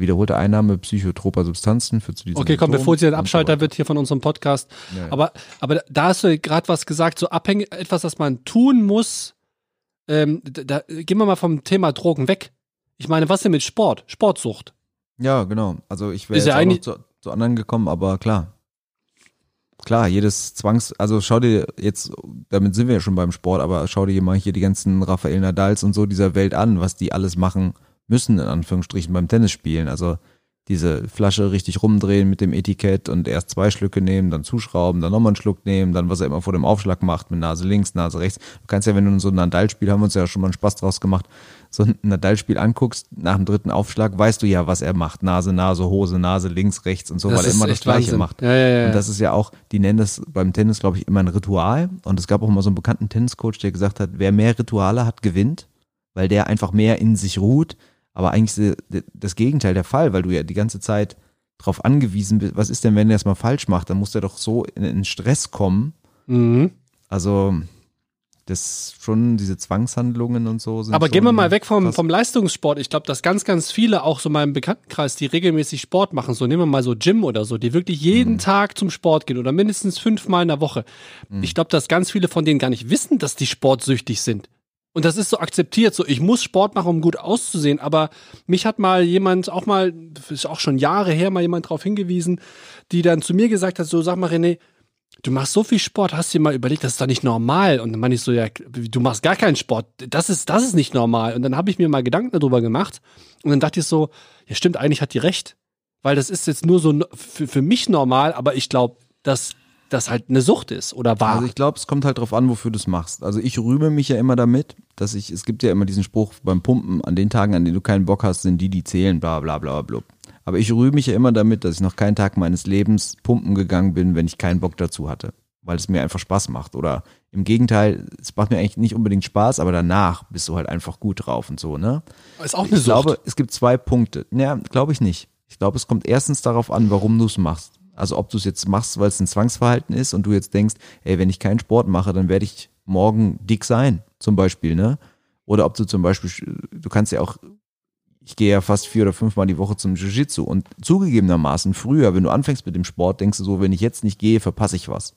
Wiederholte Einnahme psychotroper Substanzen führt zu diesem Okay, komm, bevor so Abschalter weiter. wird hier von unserem Podcast. Ja, ja. Aber, aber da hast du gerade was gesagt, so abhängig, etwas, das man tun muss. Ähm, da, gehen wir mal vom Thema Drogen weg. Ich meine, was denn mit Sport? Sportsucht. Ja, genau. Also ich wäre jetzt ja auch noch zu, zu anderen gekommen, aber klar. Klar, jedes Zwangs, also schau dir jetzt, damit sind wir ja schon beim Sport, aber schau dir mal hier die ganzen Rafael Nadals und so dieser Welt an, was die alles machen müssen, in Anführungsstrichen, beim Tennisspielen. Also diese Flasche richtig rumdrehen mit dem Etikett und erst zwei Schlücke nehmen, dann zuschrauben, dann nochmal einen Schluck nehmen, dann was er immer vor dem Aufschlag macht mit Nase links, Nase rechts. Du kannst ja, wenn du so ein Nadal-Spiel, haben wir uns ja schon mal einen Spaß draus gemacht, so ein Nadal-Spiel anguckst, nach dem dritten Aufschlag weißt du ja, was er macht. Nase, Nase, Hose, Nase, links, rechts und so, Das weil er immer das Gleiche Wahnsinn. macht. Ja, ja, ja. Und das ist ja auch, die nennen das beim Tennis, glaube ich, immer ein Ritual. Und es gab auch mal so einen bekannten Tenniscoach, der gesagt hat, wer mehr Rituale hat, gewinnt, weil der einfach mehr in sich ruht. Aber eigentlich ist das Gegenteil der Fall, weil du ja die ganze Zeit darauf angewiesen bist. Was ist denn, wenn er es mal falsch macht? Dann muss der doch so in, in Stress kommen. Mhm. Also, das schon, diese Zwangshandlungen und so sind Aber gehen wir mal weg vom, vom Leistungssport. Ich glaube, dass ganz, ganz viele auch so in meinem Bekanntenkreis, die regelmäßig Sport machen, so nehmen wir mal so Gym oder so, die wirklich jeden Tag zum Sport gehen oder mindestens fünfmal in der Woche. Ich glaube, dass ganz viele von denen gar nicht wissen, dass die sportsüchtig sind. Und das ist so akzeptiert, so ich muss Sport machen, um gut auszusehen. Aber mich hat mal jemand, auch mal, ist auch schon Jahre her, mal jemand darauf hingewiesen, die dann zu mir gesagt hat, so sag mal René, du machst so viel Sport, hast dir mal überlegt, das ist doch nicht normal. Und dann meine ich so, ja, du machst gar keinen Sport. Das ist, das ist nicht normal. Und dann habe ich mir mal Gedanken darüber gemacht. Und dann dachte ich so, ja stimmt, eigentlich hat die recht. Weil das ist jetzt nur so für, für mich normal, aber ich glaube, dass das halt eine Sucht ist oder war. Also ich glaube, es kommt halt drauf an, wofür du es machst. Also ich rühme mich ja immer damit, dass ich, es gibt ja immer diesen Spruch beim Pumpen, an den Tagen, an denen du keinen Bock hast, sind die, die zählen, bla bla bla bla. Aber ich rühme mich ja immer damit, dass ich noch keinen Tag meines Lebens pumpen gegangen bin, wenn ich keinen Bock dazu hatte. Weil es mir einfach Spaß macht. Oder im Gegenteil, es macht mir eigentlich nicht unbedingt Spaß, aber danach bist du halt einfach gut drauf und so, ne? ist auch eine Ich Sucht. glaube, es gibt zwei Punkte. Naja, glaube ich nicht. Ich glaube, es kommt erstens darauf an, warum du es machst. Also ob du es jetzt machst, weil es ein Zwangsverhalten ist und du jetzt denkst, ey, wenn ich keinen Sport mache, dann werde ich morgen dick sein, zum Beispiel, ne? Oder ob du zum Beispiel, du kannst ja auch, ich gehe ja fast vier oder fünfmal die Woche zum Jiu-Jitsu und zugegebenermaßen früher, wenn du anfängst mit dem Sport, denkst du so, wenn ich jetzt nicht gehe, verpasse ich was.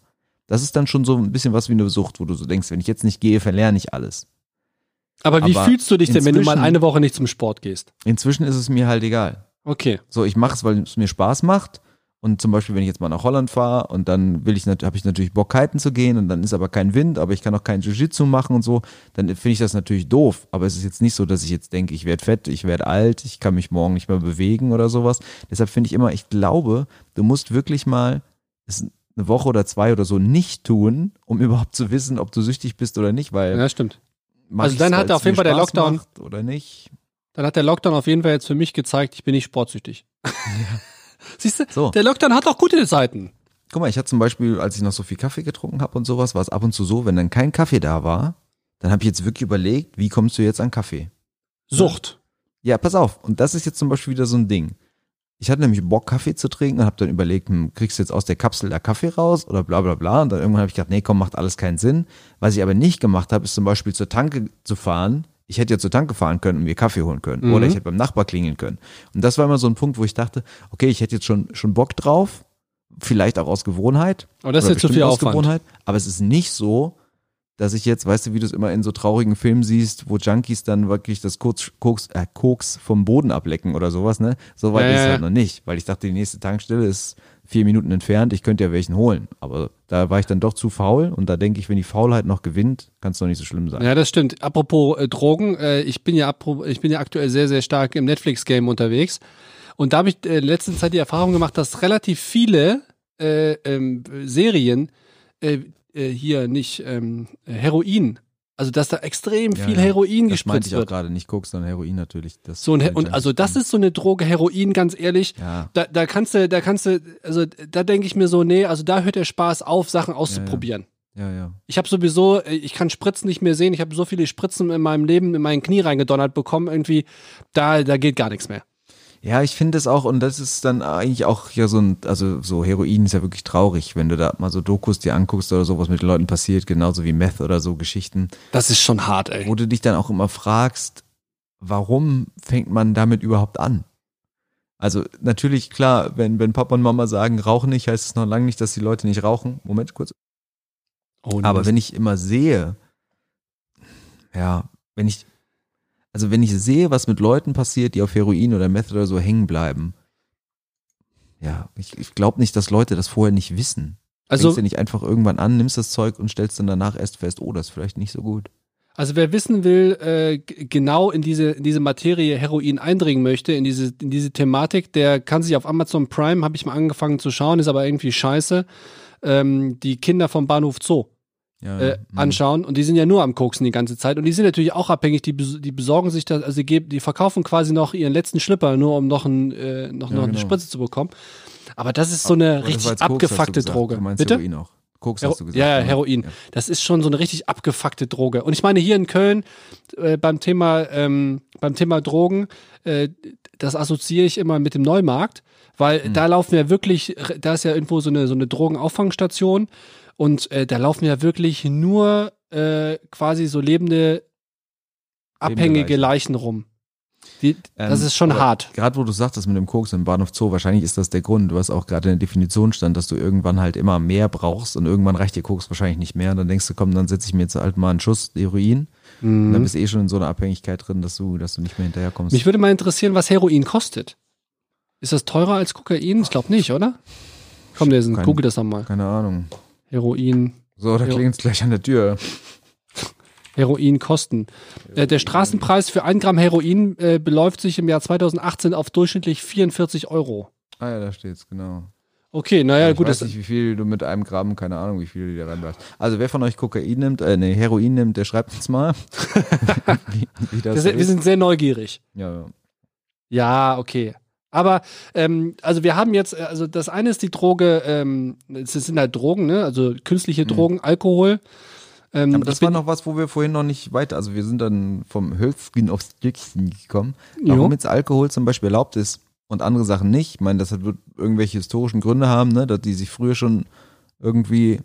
Das ist dann schon so ein bisschen was wie eine Sucht, wo du so denkst, wenn ich jetzt nicht gehe, verlerne ich alles. aber wie aber fühlst du dich denn, wenn du mal eine Woche nicht zum Sport gehst? Inzwischen ist es mir halt egal. Okay. So, ich mache es, weil es mir Spaß macht. Und zum Beispiel, wenn ich jetzt mal nach Holland fahre und dann will ich habe ich natürlich Bock, kiten zu gehen und dann ist aber kein Wind, aber ich kann auch kein Jiu-Jitsu machen und so, dann finde ich das natürlich doof. Aber es ist jetzt nicht so, dass ich jetzt denke, ich werde fett, ich werde alt, ich kann mich morgen nicht mehr bewegen oder sowas. Deshalb finde ich immer, ich glaube, du musst wirklich mal eine Woche oder zwei oder so nicht tun, um überhaupt zu wissen, ob du süchtig bist oder nicht, weil Ja, stimmt. Also dann hat weil's auf jeden Fall der Lockdown- oder nicht. Dann hat der Lockdown auf jeden Fall jetzt für mich gezeigt, ich bin nicht sportsüchtig. Siehst du, So. der Lockdown hat auch gute Seiten. Guck mal, ich hatte zum Beispiel, als ich noch so viel Kaffee getrunken habe und sowas, war es ab und zu so, wenn dann kein Kaffee da war, dann habe ich jetzt wirklich überlegt, wie kommst du jetzt an Kaffee? Sucht. Ja, pass auf. Und das ist jetzt zum Beispiel wieder so ein Ding. Ich hatte nämlich Bock, Kaffee zu trinken und habe dann überlegt, hm, kriegst du jetzt aus der Kapsel da Kaffee raus oder bla bla bla. Und dann irgendwann habe ich gedacht, nee, komm, macht alles keinen Sinn. Was ich aber nicht gemacht habe, ist zum Beispiel zur Tanke zu fahren. Ich hätte ja zur Tanke fahren können und mir Kaffee holen können. Mhm. Oder ich hätte beim Nachbar klingeln können. Und das war immer so ein Punkt, wo ich dachte, okay, ich hätte jetzt schon, schon Bock drauf. Vielleicht auch aus Gewohnheit. Aber das ist jetzt zu viel Aufwand. Gewohnheit. Aber es ist nicht so, dass ich jetzt, weißt du, wie du es immer in so traurigen Filmen siehst, wo Junkies dann wirklich das Koks, Koks, äh, Koks vom Boden ablecken oder sowas, ne? So weit Ja, ist ja, es halt noch nicht, weil ich dachte, die nächste Tankstelle ist vier Minuten entfernt, ich könnte ja welchen holen. Aber da war ich dann doch zu faul und da denke ich, wenn die Faulheit noch gewinnt, kann es doch nicht so schlimm sein. Ja, das stimmt. Apropos äh, Drogen, äh, ich bin ja ich bin ja aktuell sehr sehr stark im Netflix Game unterwegs und da habe ich äh, in letzter Zeit die Erfahrung gemacht, dass relativ viele äh, ähm, Serien äh, äh, hier nicht ähm, Heroin, also dass da extrem Ja, viel ja. Heroin das meinte gespritzt ich auch gerade, nicht Koks, sondern Heroin natürlich. Das So ein, und also das ist so eine Droge, Heroin, ganz ehrlich. Ja. Da, da kannst du, da kannst du, also da denke ich mir so, nee, also da hört der Spaß auf, Sachen auszuprobieren. Ja, ja. Ich habe sowieso, äh, ich kann Spritzen nicht mehr sehen. Ich habe so viele Spritzen in meinem Leben in mein Knie reingedonnert bekommen. Irgendwie, da, da geht gar nichts mehr. Ja, ich finde es auch, und das ist dann eigentlich auch ja so ein, also so Heroin ist ja wirklich traurig, wenn du da mal so Dokus dir anguckst oder so, was mit den Leuten passiert, genauso wie Meth oder so Geschichten, Das ist schon hart, ey. wo du dich dann auch immer fragst, warum fängt man damit überhaupt an? Also natürlich, klar, wenn, wenn Papa und Mama sagen, rauchen nicht, heißt es noch lange nicht, dass die Leute nicht rauchen. Moment kurz. Oh, Aber wenn ich immer sehe, ja, wenn ich, also wenn ich sehe, was mit Leuten passiert, die auf Heroin oder Meth oder so hängen bleiben, ja, ich, ich glaube nicht, dass Leute das vorher nicht wissen. also, Fängst du nicht einfach irgendwann an, nimmst das Zeug und stellst dann danach erst fest, oh, das ist vielleicht nicht so gut. Also wer wissen will, äh, genau in diese, in diese Materie Heroin eindringen möchte, in diese, in diese Thematik, der kann sich auf Amazon Prime, habe ich mal angefangen zu schauen, ist aber irgendwie scheiße, ähm, die Kinder vom Bahnhof Zoo Ja, äh, hm. anschauen und die sind ja nur am Koksen die ganze Zeit und die sind natürlich auch abhängig, die, die besorgen sich das, also die, geben, die verkaufen quasi noch ihren letzten Schlipper, nur um noch, ein, äh, noch, Ja, noch eine genau. Spritze zu bekommen. Aber das ist so eine Aber richtig abgefuckte. Droge. Du meinst Bitte? Heroin auch. Koks Hero hast du gesagt. ja, ja? Heroin. Ja. Das ist schon so eine richtig abgefuckte Droge. Und ich meine, hier in Köln äh, beim Thema ähm, beim Thema Drogen, äh, das assoziiere ich immer mit dem Neumarkt, weil Hm. da laufen ja wirklich, da ist ja irgendwo so eine so eine Drogenauffangsstation und äh, da laufen ja wirklich nur äh, quasi so lebende abhängige Leichen, Leichen. rum. Die, das Ähm, ist schon hart. Gerade wo du sagtest mit dem Koks im Bahnhof Zoo, wahrscheinlich ist das der Grund. Du hast auch gerade in der Definition stand, dass du irgendwann halt immer mehr brauchst und irgendwann reicht dir Koks wahrscheinlich nicht mehr. Und dann denkst du, komm, dann setze ich mir jetzt halt mal einen Schuss Heroin. Und dann bist du eh schon in so einer Abhängigkeit drin, dass du, dass du nicht mehr hinterherkommst. Mich würde mal interessieren, was Heroin kostet. Ist das teurer als Kokain? Ich glaube nicht, oder? Komm, lesen, Kein- google das doch mal. Keine Ahnung. Heroin, So, da Jo. klingelt es gleich an der Tür. Heroinkosten. Äh, der Straßenpreis für ein Gramm Heroin äh, beläuft sich im Jahr 2018 auf durchschnittlich 44 Euro. Ah ja, da steht's, genau. Okay, naja, ich gut, weiß das, nicht, wie viel du mit einem Gramm, keine Ahnung, wie viel du da reinbleibt. Also wer von euch Kokain nimmt, äh, nee, Heroin nimmt, der schreibt uns mal. wie, wie das sind, wir sind sehr neugierig. Ja, ja. Ja, okay. Aber ähm, also wir haben jetzt, äh, also das eine ist die Droge, ähm, es sind halt Drogen, ne? Also künstliche Drogen, Alkohol. Ähm, Mhm. Aber das war noch was, wo wir vorhin noch nicht weiter, also wir sind dann vom Hölzchen aufs Stückchen gekommen. Jo. Warum jetzt Alkohol zum Beispiel erlaubt ist und andere Sachen nicht. Ich meine, das hat- wird irgendwelche historischen Gründe haben, ne, dass die sich früher schon irgendwie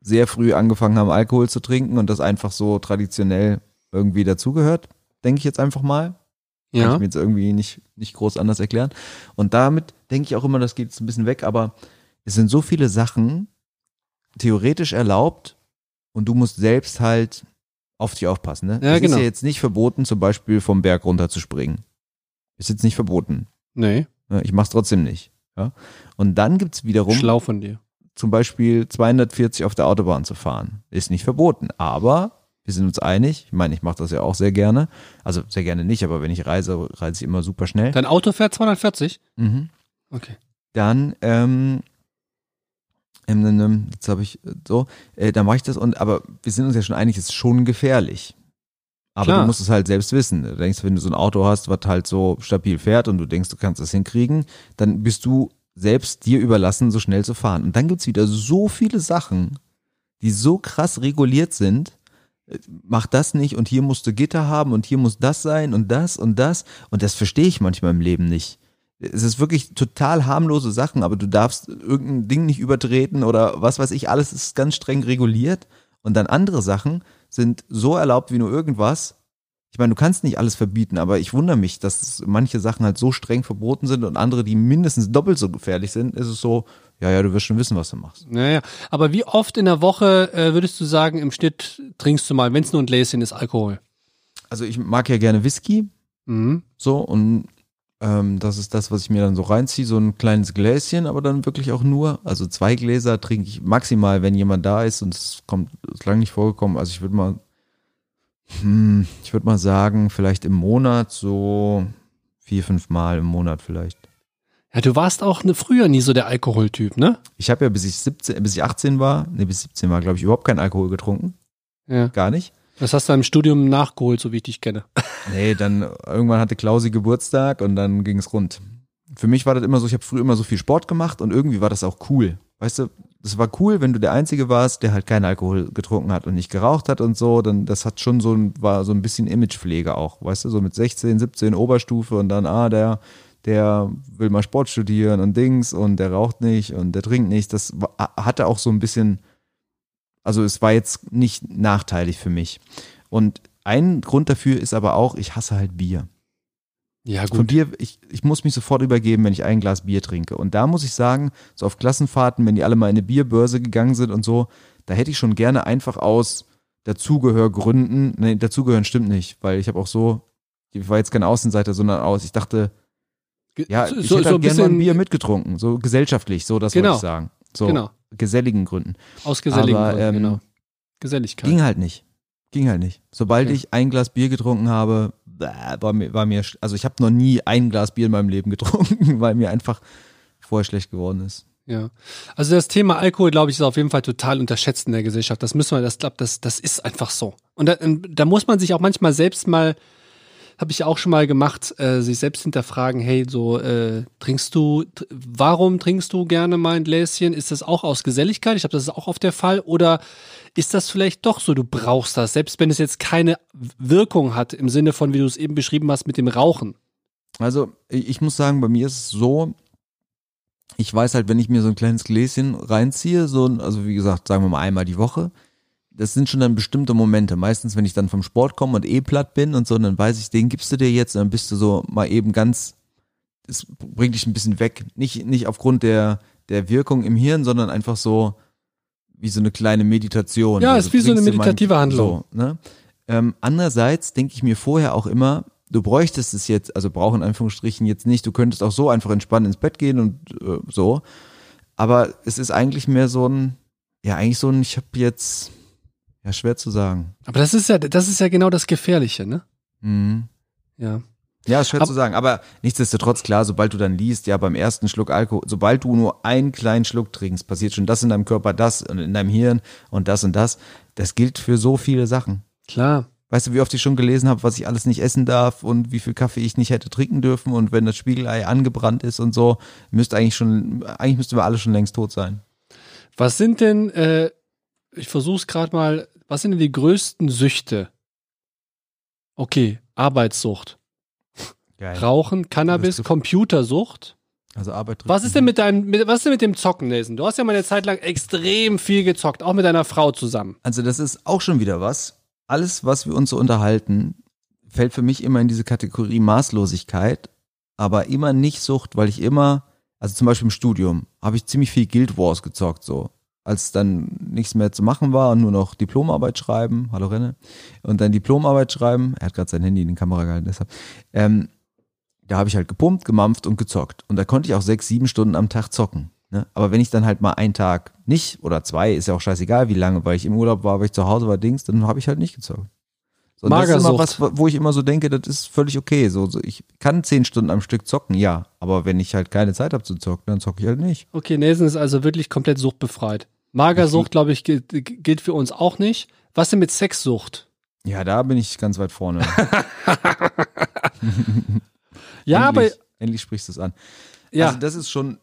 sehr früh angefangen haben, Alkohol zu trinken und das einfach so traditionell irgendwie dazugehört, denke ich jetzt einfach mal. Kann ja. ich mir jetzt irgendwie nicht, nicht groß anders erklären. Und damit denke ich auch immer, das geht jetzt ein bisschen weg, aber es sind so viele Sachen theoretisch erlaubt und du musst selbst halt auf dich aufpassen. Ne? Ja, es genau. ist ja jetzt nicht verboten, zum Beispiel vom Berg runter zu springen. Ist jetzt nicht verboten. Nee, Ne? Ich mach's trotzdem nicht. Ja? Und dann gibt's wiederum schlau von dir. zum Beispiel 240 auf der Autobahn zu fahren. Ist nicht verboten, aber wir sind uns einig. Ich meine, ich mache das ja auch sehr gerne. Also sehr gerne nicht, aber wenn ich reise, reise ich immer super schnell. Dein Auto fährt 240? Mhm. Okay. Dann, ähm, ähm, ähm, ähm, jetzt habe ich äh, so, äh, dann mache ich das und aber wir sind uns ja schon einig, es ist schon gefährlich. Aber Klar. du musst es halt selbst wissen. Du denkst, wenn du so ein Auto hast, was halt so stabil fährt und du denkst, du kannst das hinkriegen, dann bist du selbst dir überlassen, so schnell zu fahren. Und dann gibt's wieder so viele Sachen, die so krass reguliert sind. Mach das nicht und hier musst du Gitter haben und hier muss das sein und das und das. Und das verstehe ich manchmal im Leben nicht. Es ist wirklich total harmlose Sachen, aber du darfst irgendein Ding nicht übertreten oder was weiß ich, alles ist ganz streng reguliert. Und dann andere Sachen sind so erlaubt wie nur irgendwas. Ich meine, du kannst nicht alles verbieten, aber ich wundere mich, dass manche Sachen halt so streng verboten sind und andere, die mindestens doppelt so gefährlich sind, ist es so, ja, ja, du wirst schon wissen, was du machst. Naja, aber wie oft in der Woche äh, würdest du sagen, im Schnitt trinkst du mal, wenn es nur ein Gläschen ist, Alkohol? Also ich mag ja gerne Whisky, Mhm. so, und ähm, das ist das, was ich mir dann so reinziehe, so ein kleines Gläschen, aber dann wirklich auch nur, also zwei Gläser trinke ich maximal, wenn jemand da ist und es kommt, ist lange nicht vorgekommen, also ich würde mal, hm, ich würde mal sagen, vielleicht im Monat so vier, fünf Mal im Monat vielleicht. Ja, du warst auch ne, früher nie so der Alkoholtyp, ne? Ich habe ja bis ich 17, bis ich 18 war, nee, bis 17 war, glaube ich, überhaupt keinen Alkohol getrunken. Ja. Gar nicht. Das hast du im Studium nachgeholt, so wie ich dich kenne. Nee, dann irgendwann hatte Klausi Geburtstag und dann ging es rund. Für mich war das immer so, ich habe früher immer so viel Sport gemacht und irgendwie war das auch cool. Weißt du, das war cool, wenn du der Einzige warst, der halt keinen Alkohol getrunken hat und nicht geraucht hat und so, dann das hat schon so ein, war so ein bisschen Imagepflege auch, weißt du, so mit 16, 17 Oberstufe und dann, ah, der, der will mal Sport studieren und Dings und der raucht nicht und der trinkt nicht. Das hatte auch so ein bisschen, also es war jetzt nicht nachteilig für mich. Und ein Grund dafür ist aber auch, ich hasse halt Bier. Ja, Von Bier, ich, ich muss mich sofort übergeben, wenn ich ein Glas Bier trinke. Und da muss ich sagen, so auf Klassenfahrten, wenn die alle mal in eine Bierbörse gegangen sind und so, da hätte ich schon gerne einfach aus Dazugehörgründen, nee, dazugehören stimmt nicht, weil ich habe auch so, ich war jetzt kein Außenseiter, sondern aus, ich dachte, ja, so, ich hätte so halt gerne mal ein Bier mitgetrunken, so gesellschaftlich, so das Genau. wollte ich sagen. So Genau. geselligen Gründen. aus geselligen Aber, Gründen, ähm, genau. Geselligkeit. Ging halt nicht. Ging halt nicht. Sobald Okay. ich ein Glas Bier getrunken habe, war mir, war mir, also ich habe noch nie ein Glas Bier in meinem Leben getrunken, weil mir einfach vorher schlecht geworden ist. Ja. Also das Thema Alkohol, glaube ich, ist auf jeden Fall total unterschätzt in der Gesellschaft. Das müssen wir, das glaube das, das ist einfach so. Und da, da muss man sich auch manchmal selbst mal, habe ich auch schon mal gemacht, äh, sich selbst hinterfragen, hey, so, äh, trinkst du, warum trinkst du gerne mal ein Gläschen? Ist das auch aus Geselligkeit? Ich glaube, das ist auch oft der Fall. Oder ist das vielleicht doch so, du brauchst das, selbst wenn es jetzt keine Wirkung hat, im Sinne von, wie du es eben beschrieben hast, mit dem Rauchen? Also ich, muss sagen, bei mir ist es so, ich weiß halt, wenn ich mir so ein kleines Gläschen reinziehe, so, also wie gesagt, sagen wir mal einmal die Woche, das sind schon dann bestimmte Momente. Meistens, wenn ich dann vom Sport komme und eh platt bin und so, dann weiß ich, den gibst du dir jetzt, und dann bist du so mal eben ganz, es bringt dich ein bisschen weg. Nicht, nicht aufgrund der, der Wirkung im Hirn, sondern einfach so wie so eine kleine Meditation. Ja, Also ist wie so eine dir mal meditative Handlung. So, ne? ähm, andererseits denke ich mir vorher auch immer, du bräuchtest es jetzt, also brauchen in Anführungsstrichen jetzt nicht, du könntest auch so einfach entspannt ins Bett gehen und äh, so. Aber es ist eigentlich mehr so ein, ja, eigentlich so ein, ich habe jetzt, ja, schwer zu sagen. Aber das ist ja, das ist ja genau das Gefährliche, ne? Mhm. Ja. Ja, schwer Ab- zu sagen. Aber nichtsdestotrotz, klar, sobald du dann liest, ja, beim ersten Schluck Alkohol, sobald du nur einen kleinen Schluck trinkst, passiert schon das in deinem Körper, das und in deinem Hirn und das und das. Das gilt für so viele Sachen. Klar. Weißt du, wie oft ich schon gelesen habe, was ich alles nicht essen darf und wie viel Kaffee ich nicht hätte trinken dürfen und wenn das Spiegelei angebrannt ist und so, müsste eigentlich schon, eigentlich müssten wir alle schon längst tot sein. Was sind denn, äh, ich versuch's gerade mal, was sind denn die größten Süchte? Okay, Arbeitssucht, Geil. Rauchen, Cannabis, Computersucht. Also Arbeit Was ist denn mit deinem, mit, was ist denn mit dem Zocken, Nelson? Du hast ja mal eine Zeit lang extrem viel gezockt, auch mit deiner Frau zusammen. Also das ist auch schon wieder was. Alles, was wir uns so unterhalten, fällt für mich immer in diese Kategorie Maßlosigkeit, aber immer nicht Sucht, weil ich immer, also zum Beispiel im Studium, habe ich ziemlich viel Guild Wars gezockt, so. Als dann nichts mehr zu machen war und nur noch Diplomarbeit schreiben, hallo Renne, und dann Diplomarbeit schreiben, er hat gerade sein Handy in die Kamera gehalten, deshalb, ähm, da habe ich halt gepumpt, gemampft und gezockt. Und da konnte ich auch sechs, sieben Stunden am Tag zocken. Ne? Aber wenn ich dann halt mal einen Tag nicht oder zwei, ist ja auch scheißegal, wie lange, weil ich im Urlaub war, weil ich zu Hause war, Dings, dann habe ich halt nicht gezockt. So, das ist immer was, wo ich immer so denke, das ist völlig okay. So, so ich kann zehn Stunden am Stück zocken, ja. Aber wenn ich halt keine Zeit habe zu zocken, dann zocke ich halt nicht. Okay, Nelson ist also wirklich komplett suchtbefreit. Magersucht, glaube ich, gilt, gilt für uns auch nicht. Was denn mit Sexsucht? Ja, da bin ich ganz weit vorne. Ja, aber endlich, endlich sprichst du es an. ja, Also das ist schon,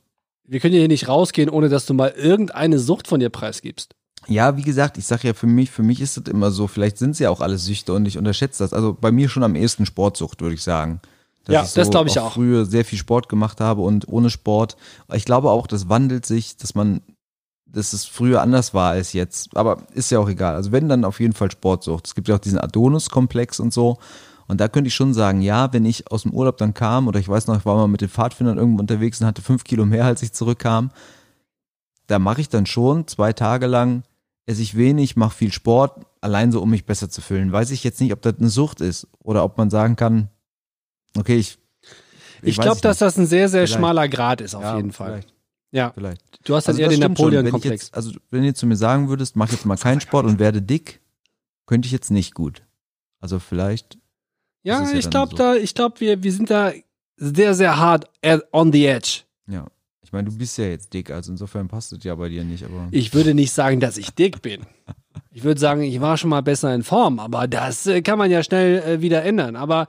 wir können ja hier nicht rausgehen, ohne dass du mal irgendeine Sucht von dir preisgibst. Ja, wie gesagt, ich sage ja für mich, für mich ist das immer so, vielleicht sind es ja auch alles Süchte und ich unterschätze das. Also bei mir schon am ehesten Sportsucht, würde ich sagen. Dass Ja, das glaub ich auch. früher sehr viel Sport gemacht habe und ohne Sport. Ich glaube auch, das wandelt sich, dass man, dass es früher anders war als jetzt. Aber ist ja auch egal. Also wenn, dann auf jeden Fall Sportsucht. Es gibt ja auch diesen Adonis-Komplex und so. Und da könnte ich schon sagen, ja, wenn ich aus dem Urlaub dann kam, oder ich weiß noch, ich war mal mit den Pfadfindern irgendwo unterwegs und hatte fünf Kilo mehr, als ich zurückkam, da mache ich dann schon zwei Tage lang, esse ich wenig, mache viel Sport, allein so, um mich besser zu fühlen. Weiß ich jetzt nicht, ob das eine Sucht ist oder ob man sagen kann, okay, ich. Ich, weiß glaube, dass das ein sehr, sehr Vielleicht. schmaler Grad ist, auf Ja, jeden Fall. Vielleicht, Ja, vielleicht. du hast dann Also eher den Napoleon-Komplex. also wenn du zu mir sagen würdest, mach jetzt mal keinen Sport und werde dick, könnte ich jetzt nicht gut. Also vielleicht. Ja, ja ich glaube so. da, ich glaube, wir, wir sind da sehr, sehr hart on the edge. Ja. Ich meine, du bist ja jetzt dick, also insofern passt es ja bei dir nicht, aber. Ich würde nicht sagen, dass ich dick bin. Ich würde sagen, ich war schon mal besser in Form, aber das äh, kann man ja schnell äh, wieder ändern. Aber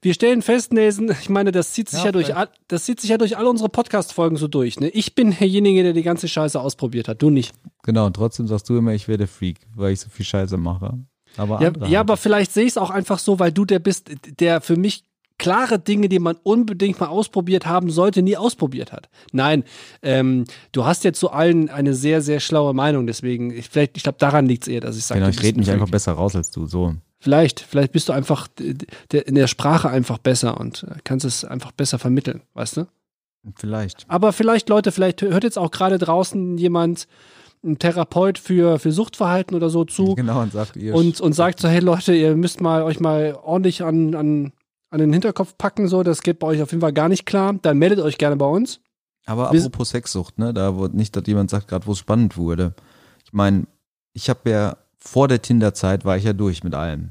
wir stellen fest, Nelson, ich meine, das zieht sich ja, Ja, durch, all, das zieht sich ja durch all unsere Podcast-Folgen so durch. Ne? Ich bin derjenige, der die ganze Scheiße ausprobiert hat, du nicht. Genau, und trotzdem sagst du immer, ich werde Freak, weil ich so viel Scheiße mache. Aber Ja, ja, halt. aber vielleicht sehe ich es auch einfach so, weil du der bist, der für mich klare Dinge, die man unbedingt mal ausprobiert haben sollte, nie ausprobiert hat. Nein, ähm, du hast jetzt zu allen eine sehr, sehr schlaue Meinung, deswegen, ich, vielleicht, ich glaube, daran liegt es eher, dass ich sage, Genau, ich rede mich ein einfach besser raus als du, so. Vielleicht, vielleicht bist du einfach in der Sprache einfach besser und äh, kannst es einfach besser vermitteln, weißt du? Vielleicht. Aber vielleicht, Leute, vielleicht hört jetzt auch gerade draußen jemand, ein Therapeut für, für Suchtverhalten oder so zu Genau, und sagt ihr. und, und sagt so, hey Leute, ihr müsst mal euch mal ordentlich an, an, an den Hinterkopf packen, so, das geht bei euch auf jeden Fall gar nicht klar. Dann meldet euch gerne bei uns. Aber Wir- apropos Sexsucht, ne, da wo nicht, dass jemand sagt gerade, wo es spannend wurde. Ich meine, ich habe ja vor der Tinder-Zeit war ich ja durch mit allem.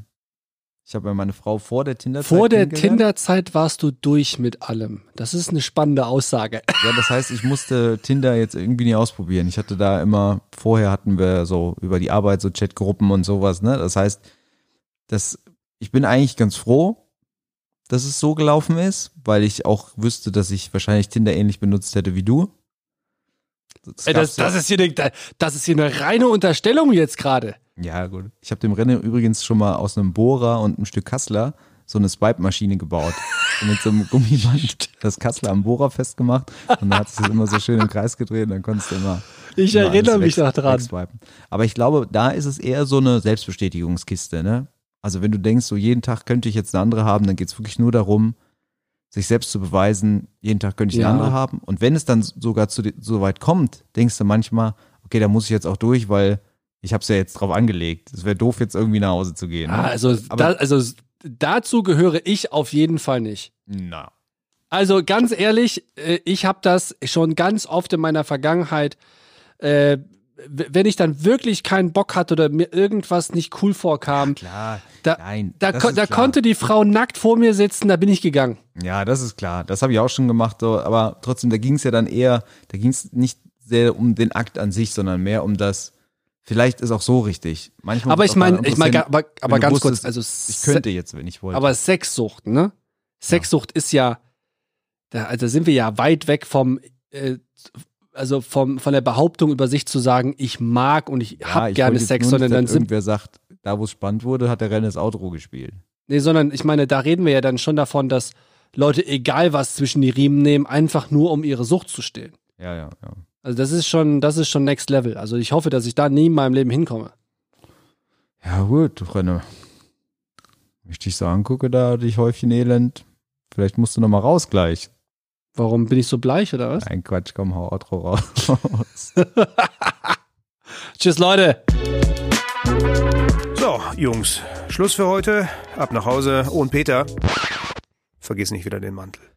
Ich habe ja meine Frau vor der Tinder-Zeit Vor der. Tinder-Zeit warst du durch mit allem. Das ist eine spannende Aussage. Ja, das heißt, ich musste Tinder jetzt irgendwie nie ausprobieren. Ich hatte da immer, vorher hatten wir so über die Arbeit so Chatgruppen und sowas, ne? Das heißt, das, ich bin eigentlich ganz froh, dass es so gelaufen ist, weil ich auch wüsste, dass ich wahrscheinlich Tinder ähnlich benutzt hätte wie du. Das Ey, das, ja- das, ist hier eine, das ist hier eine reine Unterstellung jetzt gerade. Ja, gut. Ich habe dem Rennen übrigens schon mal aus einem Bohrer und einem Stück Kassler so eine Swipe-Maschine gebaut. Und mit so einem Gummiband das Kassler am Bohrer festgemacht. Und dann hat das immer so schön im Kreis gedreht und dann konntest du immer. Ich immer erinnere mich noch dran. wegswipen. Aber ich glaube, da ist es eher so eine Selbstbestätigungskiste, ne? Also wenn du denkst, so jeden Tag könnte ich jetzt eine andere haben, dann geht es wirklich nur darum, sich selbst zu beweisen, jeden Tag könnte ich Ja. eine andere haben. Und wenn es dann sogar zu, so weit kommt, denkst du manchmal, okay, da muss ich jetzt auch durch, weil ich habe es ja jetzt drauf angelegt. Es wäre doof, jetzt irgendwie nach Hause zu gehen. Ne? Ah, also, da, also dazu gehöre ich auf jeden Fall nicht. Na. Also ganz ehrlich, äh, ich habe das schon ganz oft in meiner Vergangenheit, äh, wenn ich dann wirklich keinen Bock hatte oder mir irgendwas nicht cool vorkam, Klar. da, Nein. da, ko da konnte die Frau nackt vor mir sitzen, da bin ich gegangen. Ja, das ist klar. Das habe ich auch schon gemacht, so, aber trotzdem, da ging es ja dann eher, da ging es nicht sehr um den Akt an sich, sondern mehr um das, vielleicht ist auch so richtig. Manchmal Aber ich meine, ich meine, aber, aber ganz wusstest, kurz, also Ich könnte jetzt, wenn ich wollte. aber Sexsucht, ne? Sexsucht ist ja, da, also sind wir ja weit weg vom, äh, also vom, von der Behauptung über sich zu sagen, ich mag und ich Ja, hab ich gerne Sex, sondern nicht, dann sind irgendwer sagt, da wo es spannend wurde, hat der Renner das Outro gespielt. Nee, sondern ich meine, da reden wir ja dann schon davon, dass Leute, egal was zwischen die Riemen nehmen, einfach nur um ihre Sucht zu stillen. Ja, ja, ja. Also das ist schon, das ist schon Next Level. Also ich hoffe, dass ich da nie in meinem Leben hinkomme. Ja, gut, Renner. Wenn ich dich so angucke, da dich Häufchen Elend, vielleicht musst du noch mal raus gleich. Warum bin ich so bleich oder was? Ein Quatsch, komm, hau Outro raus. Tschüss, Leute. So, Jungs, Schluss für heute. Ab nach Hause. Oh, und Peter, vergiss nicht wieder den Mantel.